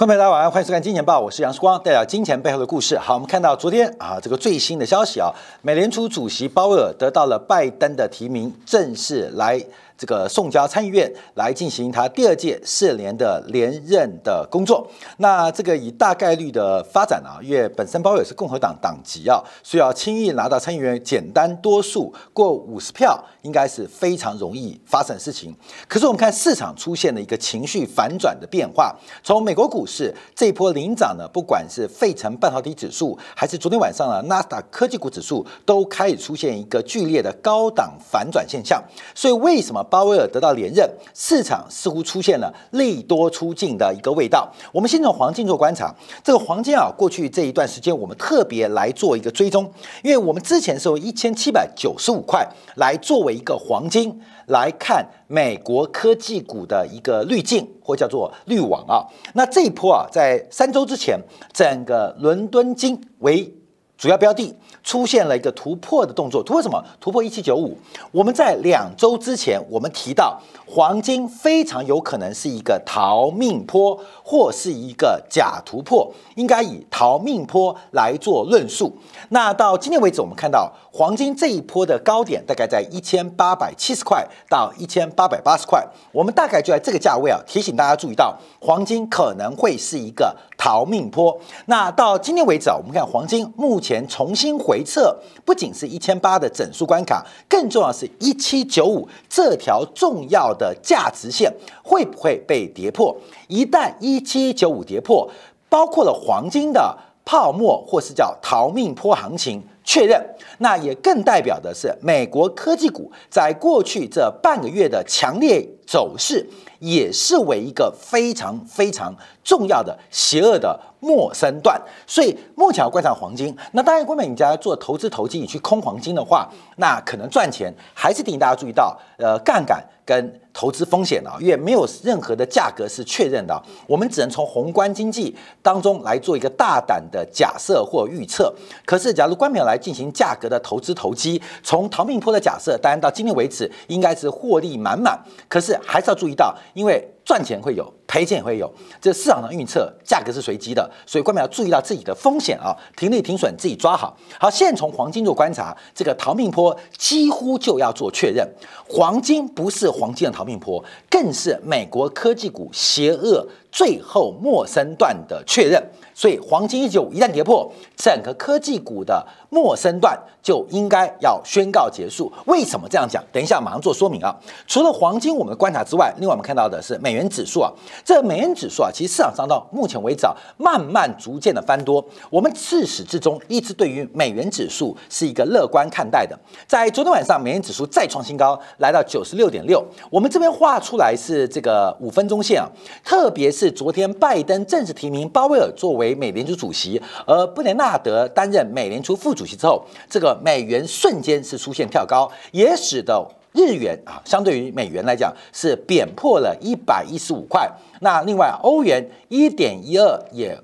观众朋友大家晚上欢迎收看《金钱报》，我是杨世光，带来金钱背后的故事。好，我们看到昨天啊，这个最新的消息啊，美联储主席鲍威尔得到了拜登的提名，正式来。这个送交参议院来进行他第二届四年的连任的工作。那这个以大概率的发展啊，因为本身包也是共和党党籍啊，所以要轻易拿到参议员简单多数过五十票，应该是非常容易发生的事情。可是我们看市场出现了一个情绪反转的变化，从美国股市这一波领涨呢，不管是费城半导体指数，还是昨天晚上的纳斯达科技股指数，都开始出现一个剧烈的高档反转现象。所以为什么？鲍威尔得到连任，市场似乎出现了利多出尽的一个味道。我们先从黄金做观察，这个黄金啊，过去这一段时间我们特别来做一个追踪，因为我们之前是用一千七百九十五块来作为一个黄金来看美国科技股的一个滤镜，或叫做滤网啊。那这一波啊，在三周之前，整个伦敦金为主要标的。出现了一个突破的动作，突破什么？突破一七九五。我们在两周之前，我们提到黄金非常有可能是一个逃命坡，或是一个假突破，应该以逃命坡来做论述。那到今天为止，我们看到黄金这一波的高点大概在一千八百七十块到一千八百八十块，我们大概就在这个价位啊，提醒大家注意到黄金可能会是一个逃命坡。那到今天为止啊，我们看黄金目前重新。回撤不仅是一千八的整数关卡，更重要是一七九五这条重要的价值线会不会被跌破？一旦一七九五跌破，包括了黄金的泡沫或是叫逃命坡行情确认，那也更代表的是美国科技股在过去这半个月的强烈走势，也是为一个非常非常重要的邪恶的。陌生段，所以目前要观察黄金。那当然，国美你家做投资投机，你去空黄金的话，那可能赚钱。还是提醒大家注意到，呃，杠杆跟投资风险啊，因为没有任何的价格是确认的，我们只能从宏观经济当中来做一个大胆的假设或预测。可是，假如官媒来进行价格的投资投机，从逃命坡的假设，当然到今天为止应该是获利满满。可是还是要注意到，因为赚钱会有。赔钱也会有，这市场的预测价格是随机的，所以观众要注意到自己的风险啊，停利停损自己抓好。好，现在从黄金做观察，这个逃命坡几乎就要做确认，黄金不是黄金的逃命坡，更是美国科技股邪恶最后陌生段的确认。所以黄金一九一旦跌破，整个科技股的陌生段就应该要宣告结束。为什么这样讲？等一下马上做说明啊。除了黄金我们观察之外，另外我们看到的是美元指数啊。这美元指数啊，其实市场上到目前为止啊，慢慢逐渐的翻多。我们自始至终一直对于美元指数是一个乐观看待的。在昨天晚上，美元指数再创新高，来到九十六点六。我们这边画出来是这个五分钟线啊，特别是是昨天拜登正式提名鲍威尔作为。美联储主席，而布雷纳德担任美联储副主席之后，这个美元瞬间是出现跳高，也使得日元啊，相对于美元来讲是贬破了一百一十五块。那另外欧元一点一二也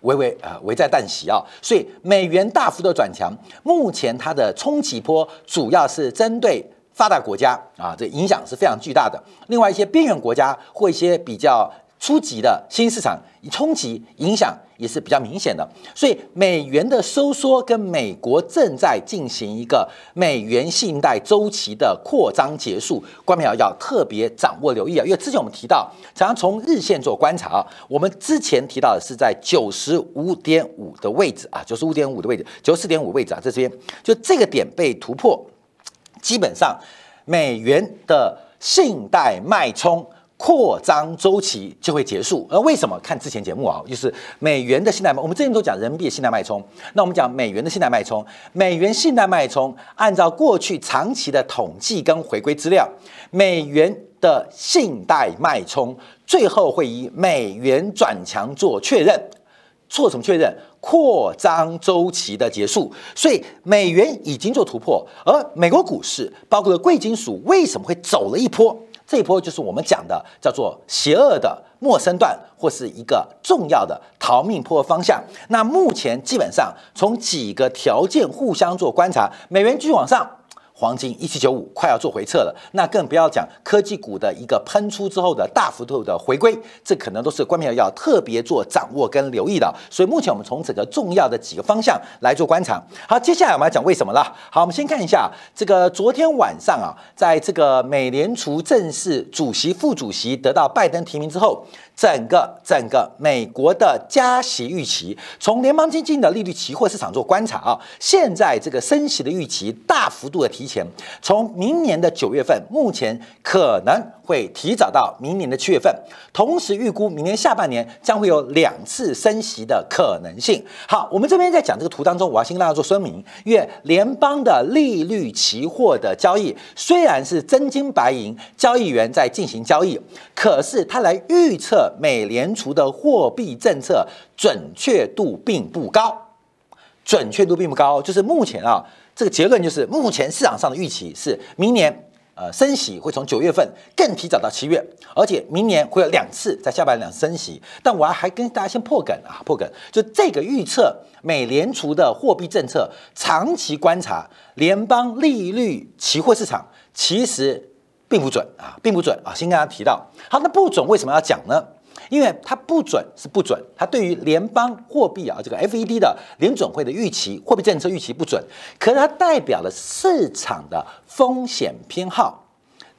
微微呃危在旦夕啊，所以美元大幅的转强。目前它的冲击波主要是针对发达国家啊，这影响是非常巨大的。另外一些边缘国家或一些比较。初级的新市场冲击影响也是比较明显的，所以美元的收缩跟美国正在进行一个美元信贷周期的扩张结束，关淼要特别掌握留意啊，因为之前我们提到，常常从日线做观察啊，我们之前提到的是在九十五点五的位置啊，九十五点五的位置，九十四点五位置啊，在这边就这个点被突破，基本上美元的信贷脉冲。扩张周期就会结束，而为什么看之前节目啊？就是美元的信贷，我们之前都讲人民币信贷脉冲，那我们讲美元的信贷脉冲，美元信贷脉冲，按照过去长期的统计跟回归资料，美元的信贷脉冲最后会以美元转强做确认，做什么确认？扩张周期的结束，所以美元已经做突破，而美国股市包括了贵金属为什么会走了一波？这一波就是我们讲的叫做邪恶的陌生段，或是一个重要的逃命坡方向。那目前基本上从几个条件互相做观察，美元继续往上，黄金一七九五快要做回撤了，那更不要讲科技股的一个喷出之后的大幅度的回归，这可能都是关键要特别做掌握跟留意的。所以目前我们从整个重要的几个方向来做观察。好，接下来我们要讲为什么了。好，我们先看一下这个昨天晚上啊，在这个美联储正式主席、副主席得到拜登提名之后。整个整个美国的加息预期，从联邦基金的利率期货市场做观察啊，现在这个升息的预期大幅度的提前，从明年的九月份，目前可能会提早到明年的七月份，同时预估明年下半年将会有两次升息的可能性。好，我们这边在讲这个图当中，我要先跟大家做说明，因为联邦的利率期货的交易虽然是真金白银，交易员在进行交易，可是他来预测。美联储的货币政策准确度并不高，准确度并不高，就是目前啊，这个结论就是目前市场上的预期是明年呃升息会从九月份更提早到七月，而且明年会有两次在下半年两升息。但我还跟大家先破梗啊，破梗就这个预测美联储的货币政策长期观察联邦利率期货市场其实并不准啊，并不准啊。先跟大家提到，好，那不准为什么要讲呢？因为它不准是不准，它对于联邦货币啊，这个 FED 的联准会的预期，货币政策预期不准，可是它代表了市场的风险偏好，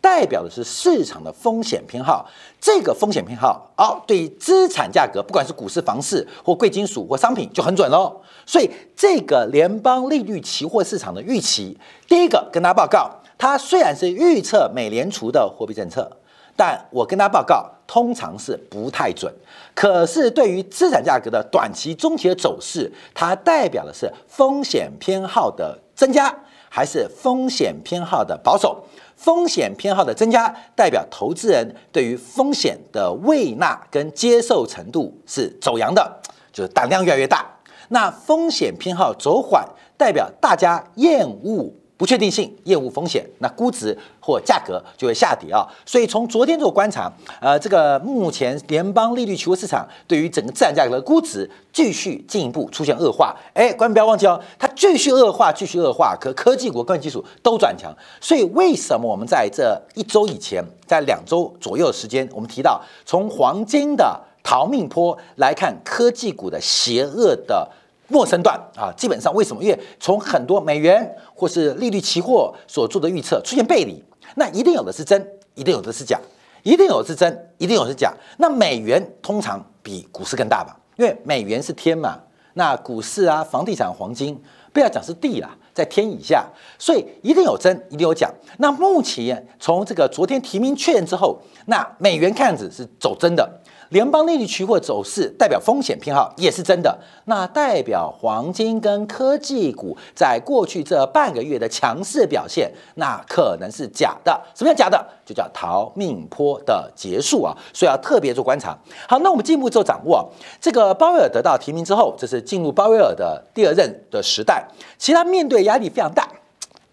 代表的是市场的风险偏好。这个风险偏好，哦，对于资产价格，不管是股市、房市或贵金属或商品，就很准喽。所以这个联邦利率期货市场的预期，第一个跟大家报告，它虽然是预测美联储的货币政策。但我跟他报告，通常是不太准。可是对于资产价格的短期、中期的走势，它代表的是风险偏好的增加，还是风险偏好的保守？风险偏好的增加，代表投资人对于风险的畏纳跟接受程度是走阳的，就是胆量越来越大。那风险偏好走缓，代表大家厌恶。不确定性、业务风险，那估值或价格就会下跌啊。所以从昨天做观察，呃，这个目前联邦利率期货市场对于整个资产价格的估值继续进一步出现恶化。哎，观众不要忘记哦，它继续恶化，继续恶化，可科技股、跟技术都转强。所以为什么我们在这一周以前，在两周左右的时间，我们提到从黄金的逃命坡来看科技股的邪恶的。陌生段啊，基本上为什么？因为从很多美元或是利率期货所做的预测出现背离，那一定有的是真，一定有的是假，一定有的是真，一定有的是假。那美元通常比股市更大吧？因为美元是天嘛，那股市啊、房地产、黄金，不要讲是地啦，在天以下，所以一定有真，一定有假。那目前从这个昨天提名确认之后，那美元看样子是走真的。联邦利率期货走势代表风险偏好也是真的，那代表黄金跟科技股在过去这半个月的强势表现，那可能是假的。什么叫假的？就叫逃命坡的结束啊！所以要特别做观察。好，那我们进一步做掌握。这个鲍威尔得到提名之后，这是进入鲍威尔的第二任的时代，其他面对压力非常大。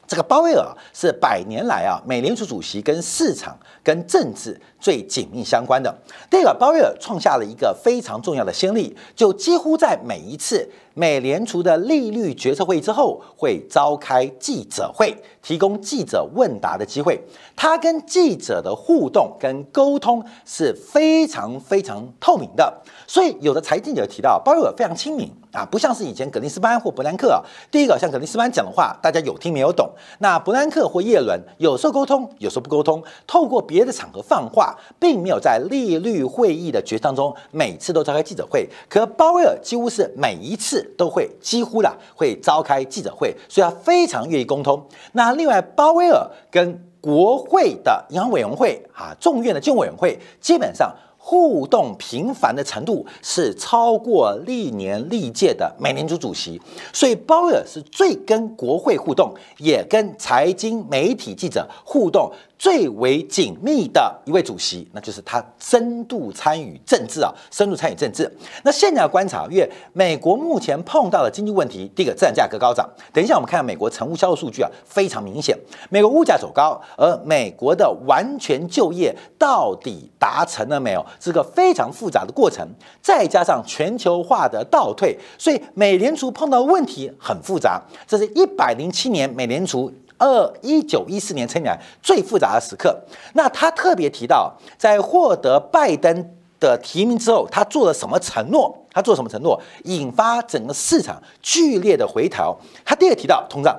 这个鲍威尔是百年来啊，美联储主席跟市场跟政治最紧密相关的。这个，鲍威尔创下了一个非常重要的先例，就几乎在每一次美联储的利率决策会议之后，会召开记者会，提供记者问答的机会。他跟记者的互动跟沟通是非常非常透明的。所以有的财经记者提到，鲍威尔非常亲民。啊，不像是以前格林斯潘或伯南克啊。第一个，像格林斯潘讲的话，大家有听没有懂。那伯南克或叶伦有时候沟通，有时候不沟通，透过别的场合放话，并没有在利率会议的决策当中每次都召开记者会。可鲍威尔几乎是每一次都会，几乎啦会召开记者会，所以他非常愿意沟通。那另外，鲍威尔跟国会的银行委员会啊，众院的金融委员会基本上。互动频繁的程度是超过历年历届的美联储主席，所以鲍威尔是最跟国会互动，也跟财经媒体记者互动。最为紧密的一位主席，那就是他深度参与政治啊，深度参与政治。那现在要观察，因为美国目前碰到的经济问题，第一个自然价格高涨。等一下我们看美国成屋销售数据啊，非常明显，美国物价走高，而美国的完全就业到底达成了没有，是个非常复杂的过程。再加上全球化的倒退，所以美联储碰到问题很复杂。这是一百零七年美联储。二一九一四年成年来最复杂的时刻。那他特别提到，在获得拜登的提名之后，他做了什么承诺？他做什么承诺，引发整个市场剧烈的回调？他第二提到通胀。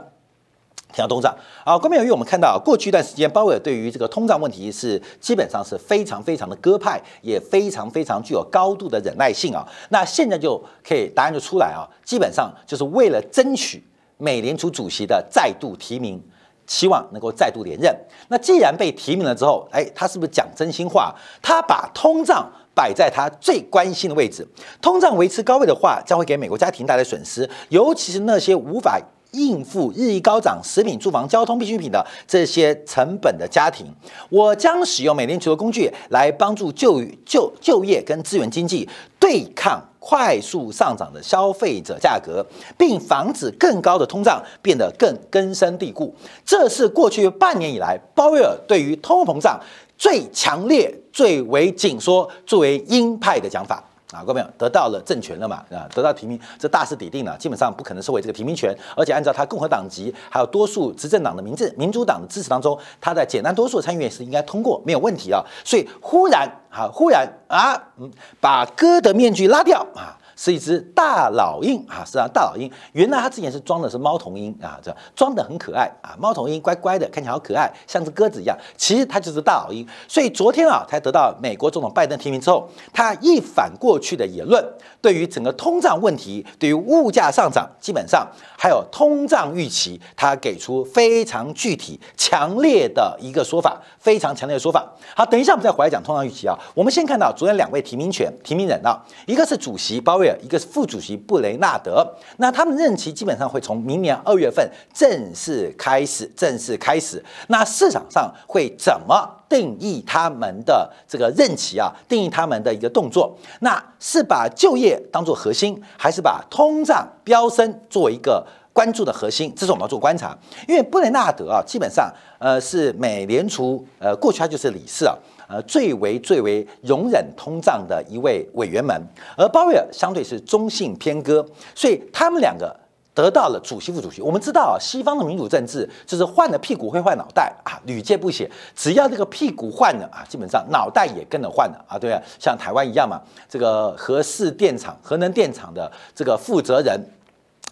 提到通胀啊，关键由于我们看到过去一段时间，鲍威尔对于这个通胀问题是基本上是非常非常的鸽派，也非常非常具有高度的忍耐性啊。那现在就可以答案就出来啊，基本上就是为了争取美联储主席的再度提名，期望能够再度连任。那既然被提名了之后，哎，他是不是讲真心话？他把通胀摆在他最关心的位置，通胀维持高位的话，将会给美国家庭带来损失，尤其是那些无法。应付日益高涨食品、住房、交通必需品的这些成本的家庭，我将使用美联储的工具来帮助就就就业跟资源经济对抗快速上涨的消费者价格，并防止更高的通胀变得更根深蒂固。这是过去半年以来鲍威尔对于通货膨胀最强烈、最为紧缩、最为鹰派的讲法。啊，各位朋友得到了政权了嘛？啊，得到提名，这大势已定了，基本上不可能收回这个提名权。而且按照他共和党籍还有多数执政党的名字，民主党的支持当中，他的简单多数参议院是应该通过，没有问题啊。所以忽然啊，忽然啊，嗯，把哥的面具拉掉啊。是一只大老鹰啊，是啊，大老鹰。原来它之前是装的是猫头鹰啊，这装的很可爱啊，猫头鹰乖乖的，看起来好可爱，像只鸽子一样。其实它就是大老鹰。所以昨天啊，才得到美国总统拜登提名之后，他一反过去的言论，对于整个通胀问题，对于物价上涨，基本上还有通胀预期，他给出非常具体、强烈的一个说法，非常强烈的说法。好，等一下我们再回来讲通胀预期啊。我们先看到昨天两位提名权提名人啊，一个是主席鲍威。一个是副主席布雷纳德，那他们任期基本上会从明年二月份正式开始，正式开始。那市场上会怎么定义他们的这个任期啊？定义他们的一个动作，那是把就业当做核心，还是把通胀飙升作为一个关注的核心？这是我们要做观察。因为布雷纳德啊，基本上呃是美联储呃过去他就是理事啊。呃，最为最为容忍通胀的一位委员们，而鲍威尔相对是中性偏鸽，所以他们两个得到了主席、副主席。我们知道啊，西方的民主政治就是换了屁股会换脑袋啊，屡见不鲜。只要这个屁股换了啊，基本上脑袋也跟着换了啊，对啊，像台湾一样嘛，这个核四电厂、核能电厂的这个负责人，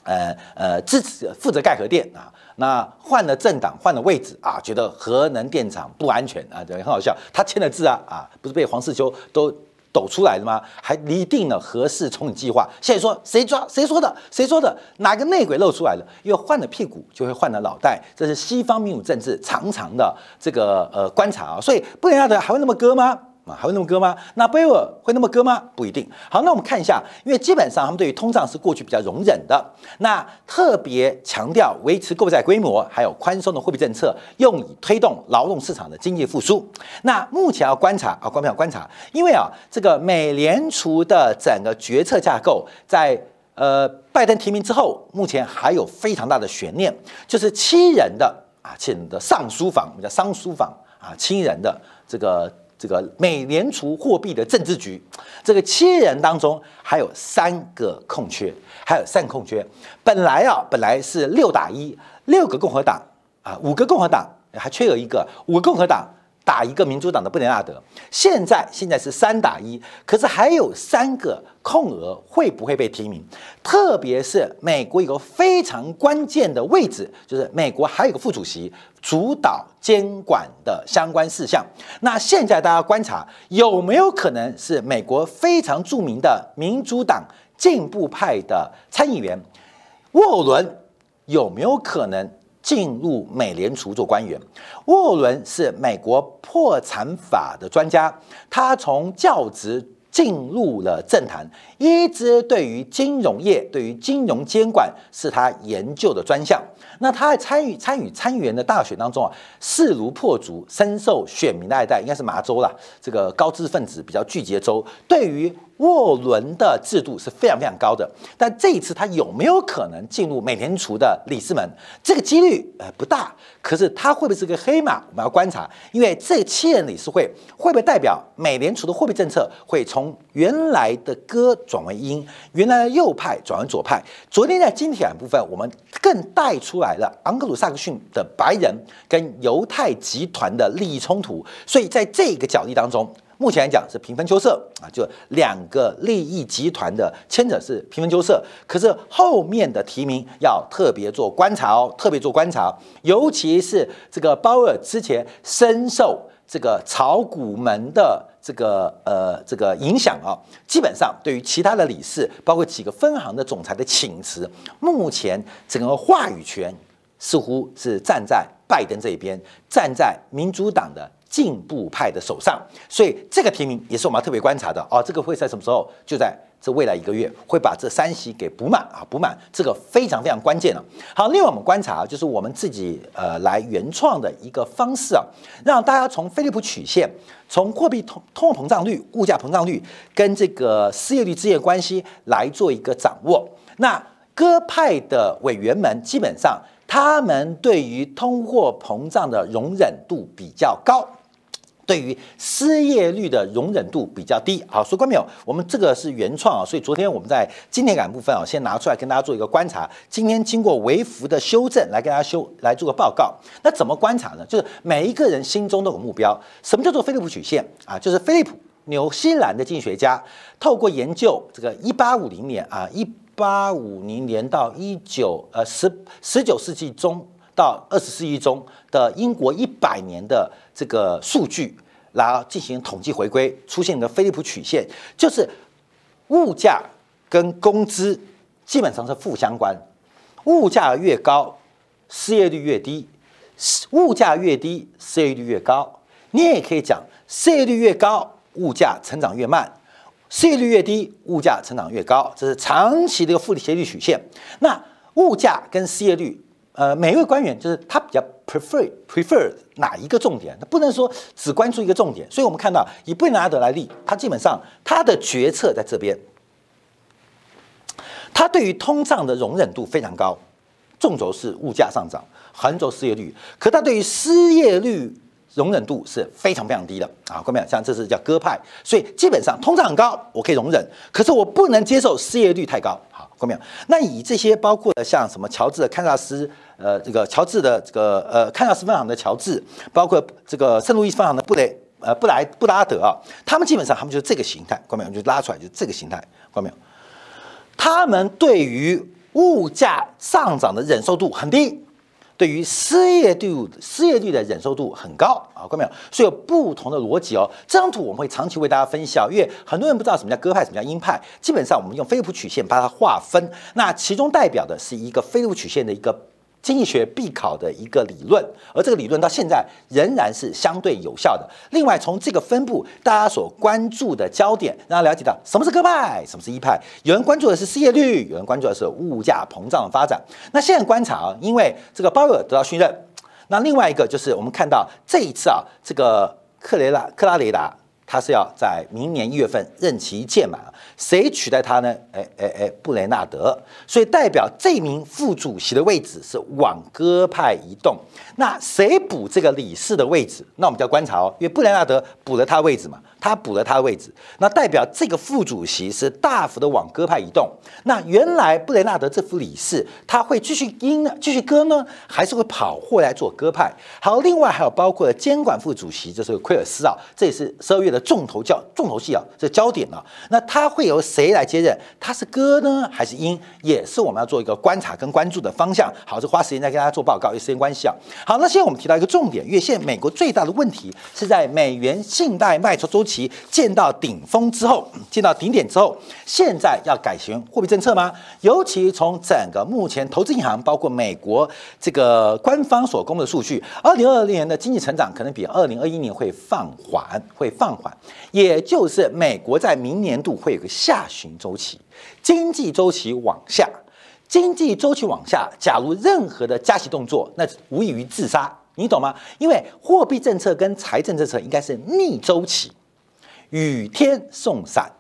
呃呃，支持负责盖核电啊。那换了政党，换了位置啊，觉得核能电厂不安全啊，对，很好笑。他签了字啊，啊，不是被黄世秋都抖出来的吗？还拟定了核四重启计划。现在说谁抓谁说的？谁说的？哪个内鬼露出来了？因为换了屁股就会换了脑袋，这是西方民主政治常常的这个呃观察啊。所以布雷纳德还会那么割吗？啊，还会那么割吗？那贝尔会那么割吗？不一定。好，那我们看一下，因为基本上他们对于通胀是过去比较容忍的，那特别强调维持购债规模，还有宽松的货币政策，用以推动劳动市场的经济复苏。那目前要观察啊，观众观察，因为啊，这个美联储的整个决策架构在呃拜登提名之后，目前还有非常大的悬念，就是七人的啊，七人的上书房，我们叫商书房啊，七人的这个。这个美联储货币的政治局，这个七人当中还有三个空缺，还有三个空缺。本来啊，本来是六打一，六个共和党啊，五个共和党还缺有一个，五个共和党。打一个民主党的布雷纳德，现在现在是三打一，可是还有三个空额，会不会被提名？特别是美国一个非常关键的位置，就是美国还有个副主席主导监管的相关事项。那现在大家观察有没有可能是美国非常著名的民主党进步派的参议员沃伦有没有可能？进入美联储做官员，沃伦是美国破产法的专家，他从教职进入了政坛，一直对于金融业、对于金融监管是他研究的专项。那他在参与参与参议员的大选当中啊，势如破竹，深受选民的爱戴，应该是麻州啦，这个高知识分子比较聚集的州。对于沃伦的制度是非常非常高的。但这一次他有没有可能进入美联储的理事门？这个几率呃不大。可是他会不会是个黑马？我们要观察，因为这七人理事会会不会代表美联储的货币政策会从原来的鸽转为鹰，原来的右派转为左派？昨天在经济部分，我们更带出来了昂格鲁萨克逊的白人跟犹太集团的利益冲突，所以在这个角力当中。目前来讲是平分秋色啊，就两个利益集团的牵扯是平分秋色。可是后面的提名要特别做观察哦，特别做观察，尤其是这个鲍尔之前深受这个炒股门的这个呃这个影响啊，基本上对于其他的理事，包括几个分行的总裁的请辞，目前整个话语权似乎是站在拜登这一边，站在民主党的。进步派的手上，所以这个提名也是我们要特别观察的哦。这个会在什么时候？就在这未来一个月会把这三席给补满啊，补满这个非常非常关键了。好，另外我们观察就是我们自己呃来原创的一个方式啊，让大家从菲利普曲线，从货币通通货膨胀率、物价膨胀率跟这个失业率之间的关系来做一个掌握。那鸽派的委员们基本上他们对于通货膨胀的容忍度比较高。对于失业率的容忍度比较低，好，说关没有？我们这个是原创啊，所以昨天我们在经典感部分啊，先拿出来跟大家做一个观察。今天经过微幅的修正，来跟大家修来做个报告。那怎么观察呢？就是每一个人心中都有目标。什么叫做菲利普曲线啊？就是菲利普，纽西兰的经济学家，透过研究这个一八五零年啊，一八五零年到一九呃十十九世纪中。到二十世纪中的英国一百年的这个数据来进行统计回归，出现的菲利普曲线，就是物价跟工资基本上是负相关，物价越高，失业率越低；物价越低，失业率越高。你也可以讲，失业率越高，物价成长越慢；失业率越低，物价成长越高。这是长期的一个负斜率曲线。那物价跟失业率。呃，每一位官员就是他比较 prefer prefer 哪一个重点，他不能说只关注一个重点。所以我们看到以布兰德来例，他基本上他的决策在这边，他对于通胀的容忍度非常高，纵轴是物价上涨，横轴失业率，可他对于失业率容忍度是非常非常低的啊，各位像这是叫鸽派，所以基本上通胀很高，我可以容忍，可是我不能接受失业率太高。好，各位那以这些包括像什么乔治的堪萨斯。呃，这个乔治的这个呃，堪萨斯分行的乔治，包括这个圣路易斯分行的布雷呃布莱布拉德啊，他们基本上他们就是这个形态，看到没有？就拉出来就是这个形态，看到没有？他们对于物价上涨的忍受度很低，对于失业度失业率的忍受度很高啊，看到没有？所以有不同的逻辑哦。这张图我们会长期为大家分析啊，因为很多人不知道什么叫鸽派，什么叫鹰派。基本上我们用菲利普曲线把它划分，那其中代表的是一个菲利普曲线的一个。经济学必考的一个理论，而这个理论到现在仍然是相对有效的。另外，从这个分布，大家所关注的焦点，让大家了解到什么是鸽派，什么是一派。有人关注的是失业率，有人关注的是物价膨胀的发展。那现在观察啊，因为这个鲍尔得到信任，那另外一个就是我们看到这一次啊，这个克雷拉克拉雷达，他是要在明年一月份任期届满。谁取代他呢？哎哎哎，布雷纳德，所以代表这名副主席的位置是往鸽派移动。那谁补这个理事的位置？那我们就要观察哦，因为布雷纳德补了他位置嘛，他补了他的位置，那代表这个副主席是大幅的往鸽派移动。那原来布雷纳德这副理事，他会继续鹰，继续鸽呢，还是会跑回来做鸽派？好，另外还有包括了监管副主席，就是奎尔斯啊，这也是十二月的重头叫重头戏啊，这焦点啊，那他会。由谁来接任？他是鸽呢，还是鹰？也是我们要做一个观察跟关注的方向。好，就花时间再跟大家做报告，因为时间关系啊。好，那现在我们提到一个重点，因为现在美国最大的问题是在美元信贷卖出周期其见到顶峰之后，见到顶点之后，现在要改行货币政策吗？尤其从整个目前投资银行，包括美国这个官方所公布的数据，二零二零年的经济成长可能比二零二一年会放缓，会放缓，也就是美国在明年度会有个。下旬周期，经济周期往下，经济周期往下。假如任何的加息动作，那无异于自杀，你懂吗？因为货币政策跟财政政策应该是逆周期，雨天送伞，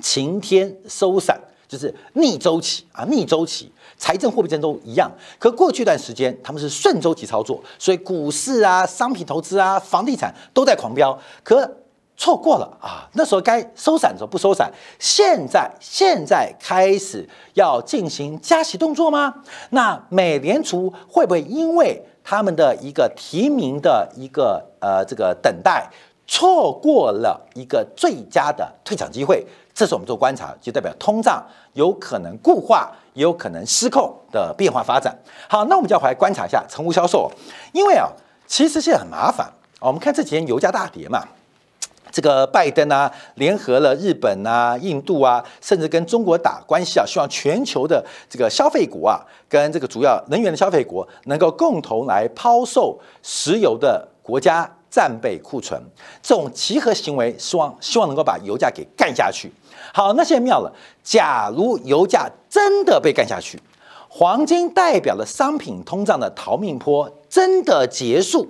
晴天收伞，就是逆周期啊，逆周期。财政货币政策都一样，可过去一段时间他们是顺周期操作，所以股市啊、商品投资啊、房地产都在狂飙，可错过了啊，那时候该收伞的时候不收伞，现在现在开始要进行加息动作吗？那美联储会不会因为他们的一个提名的一个呃这个等待，错过了一个最佳的退场机会？这是我们做观察，就代表通胀有可能固化，也有可能失控的变化发展。好，那我们就要回来观察一下成屋销售，因为啊，其实现在很麻烦我们看这几天油价大跌嘛，这个拜登啊，联合了日本啊、印度啊，甚至跟中国打关系啊，希望全球的这个消费国啊，跟这个主要能源的消费国能够共同来抛售石油的国家战备库存，这种集合行为，希望希望能够把油价给干下去。好，那现在妙了。假如油价真的被干下去，黄金代表了商品通胀的逃命坡真的结束。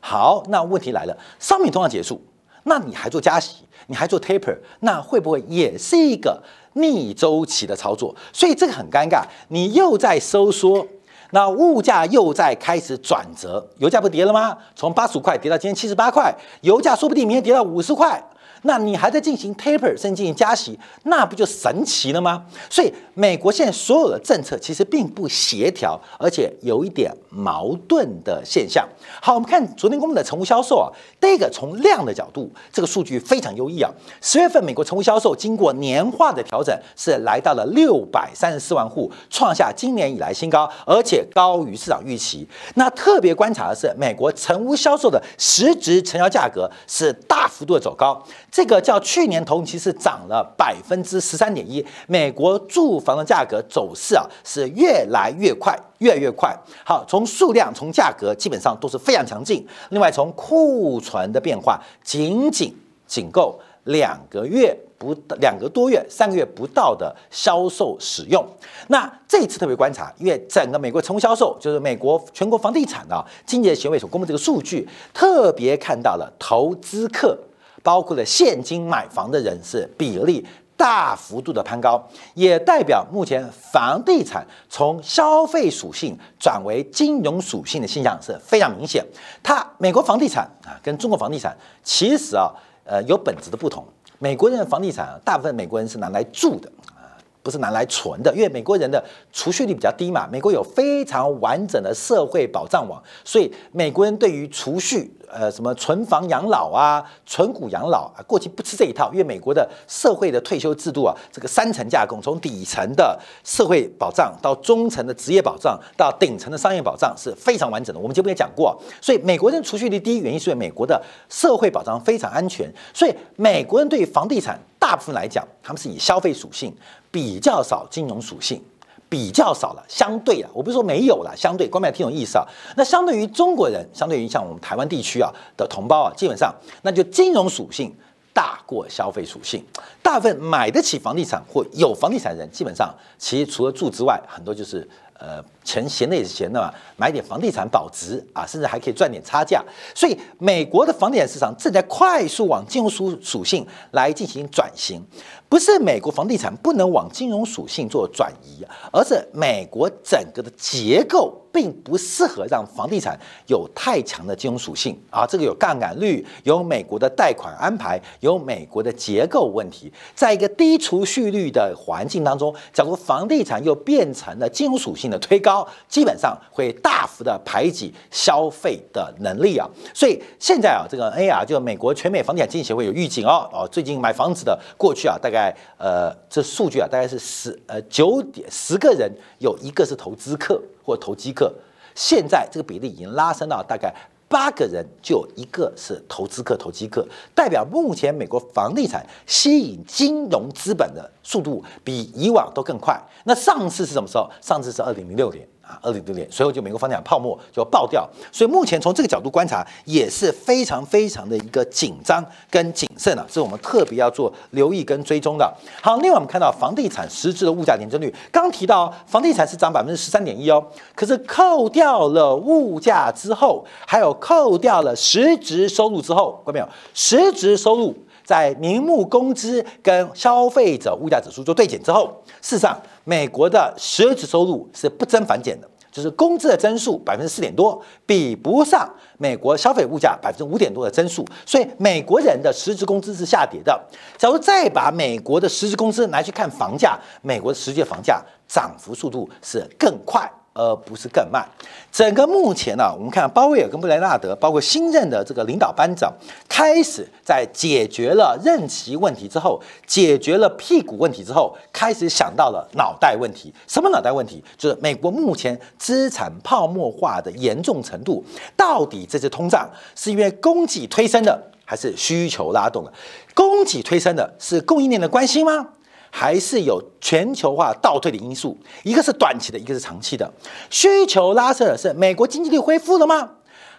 好，那问题来了，商品通胀结束，那你还做加息，你还做 taper，那会不会也是一个逆周期的操作？所以这个很尴尬，你又在收缩，那物价又在开始转折，油价不跌了吗？从八十五块跌到今天七十八块，油价说不定明天跌到五十块。那你还在进行 taper，甚至进行加息，那不就神奇了吗？所以美国现在所有的政策其实并不协调，而且有一点矛盾的现象。好，我们看昨天公布的成屋销售啊，第一个从量的角度，这个数据非常优异啊。十月份美国成屋销售经过年化的调整，是来到了六百三十四万户，创下今年以来新高，而且高于市场预期。那特别观察的是，美国成屋销售的实质成交价格是大幅度的走高。这个叫去年同期是涨了百分之十三点一，美国住房的价格走势啊是越来越快，越来越快。好，从数量、从价格基本上都是非常强劲。另外，从库存的变化，仅仅仅够两个月不两个多月、三个月不到的销售使用。那这次特别观察，因为整个美国成屋销售就是美国全国房地产的经济协会所公布这个数据，特别看到了投资客。包括了现金买房的人是比例大幅度的攀高，也代表目前房地产从消费属性转为金融属性的现象是非常明显。它美国房地产啊，跟中国房地产其实啊，呃，有本质的不同。美国人的房地产啊，大部分美国人是拿来住的啊，不是拿来存的，因为美国人的储蓄率比较低嘛。美国有非常完整的社会保障网，所以美国人对于储蓄。呃，什么存房养老啊，存股养老啊，过去不吃这一套，因为美国的社会的退休制度啊，这个三层架构，从底层的社会保障到中层的职业保障到顶层的商业保障是非常完整的。我们节目也讲过，所以美国人储蓄率低，原因是因为美国的社会保障非常安全，所以美国人对于房地产大部分来讲，他们是以消费属性比较少金融属性。比较少了，相对啊，我不是说没有了，相对，观众挺有意思啊？那相对于中国人，相对于像我们台湾地区啊的同胞啊，基本上那就金融属性大过消费属性。大部分买得起房地产或有房地产人，基本上其实除了住之外，很多就是呃钱闲的也是闲的嘛，买点房地产保值啊，甚至还可以赚点差价。所以美国的房地产市场正在快速往金融属属性来进行转型。不是美国房地产不能往金融属性做转移，而是美国整个的结构并不适合让房地产有太强的金融属性啊。这个有杠杆率，有美国的贷款安排，有美国的结构问题。在一个低储蓄率的环境当中，假如房地产又变成了金融属性的推高，基本上会大幅的排挤消费的能力啊。所以现在啊，这个 AR 就美国全美房地产经济协会有预警哦哦，最近买房子的过去啊，大概。在呃，这数据啊，大概是十呃九点十个人有一个是投资客或投机客，现在这个比例已经拉升到大概八个人就有一个是投资客、投机客，代表目前美国房地产吸引金融资本的速度比以往都更快。那上次是什么时候？上次是二零零六年。啊，二零六年，随后就美国房地产泡沫就爆掉，所以目前从这个角度观察也是非常非常的一个紧张跟谨慎啊，是我们特别要做留意跟追踪的。好，另外我们看到房地产实质的物价年增率，刚提到房地产是涨百分之十三点一哦，可是扣掉了物价之后，还有扣掉了实质收入之后，看到没有？实质收入。在名目工资跟消费者物价指数做对减之后，事实上美国的实质收入是不增反减的。就是工资的增速百分之四点多，比不上美国消费物价百分之五点多的增速，所以美国人的实质工资是下跌的。假如再把美国的实质工资拿去看房价，美国的实际房价涨幅速度是更快。而不是更慢。整个目前呢，我们看鲍威尔跟布莱纳德，包括新任的这个领导班长，开始在解决了任期问题之后，解决了屁股问题之后，开始想到了脑袋问题。什么脑袋问题？就是美国目前资产泡沫化的严重程度，到底这次通胀是因为供给推升的，还是需求拉动的？供给推升的是供应链的关系吗？还是有全球化倒退的因素，一个是短期的，一个是长期的。需求拉升的是美国经济力恢复了吗？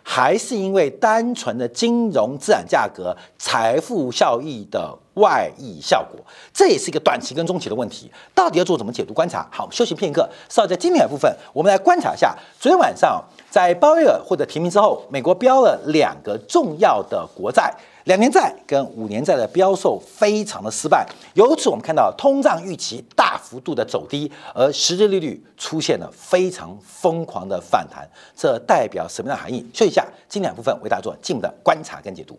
还是因为单纯的金融资产价格、财富效益的外溢效果？这也是一个短期跟中期的问题。到底要做怎么解读观察？好，休息片刻，稍在今天的部分，我们来观察一下昨天晚上在鲍威尔获得提名之后，美国标了两个重要的国债。两年债跟五年债的标售非常的失败，由此我们看到通胀预期大幅度的走低，而实质利率出现了非常疯狂的反弹，这代表什么样的含义？休息一下，今两部分为大家做进一步的观察跟解读。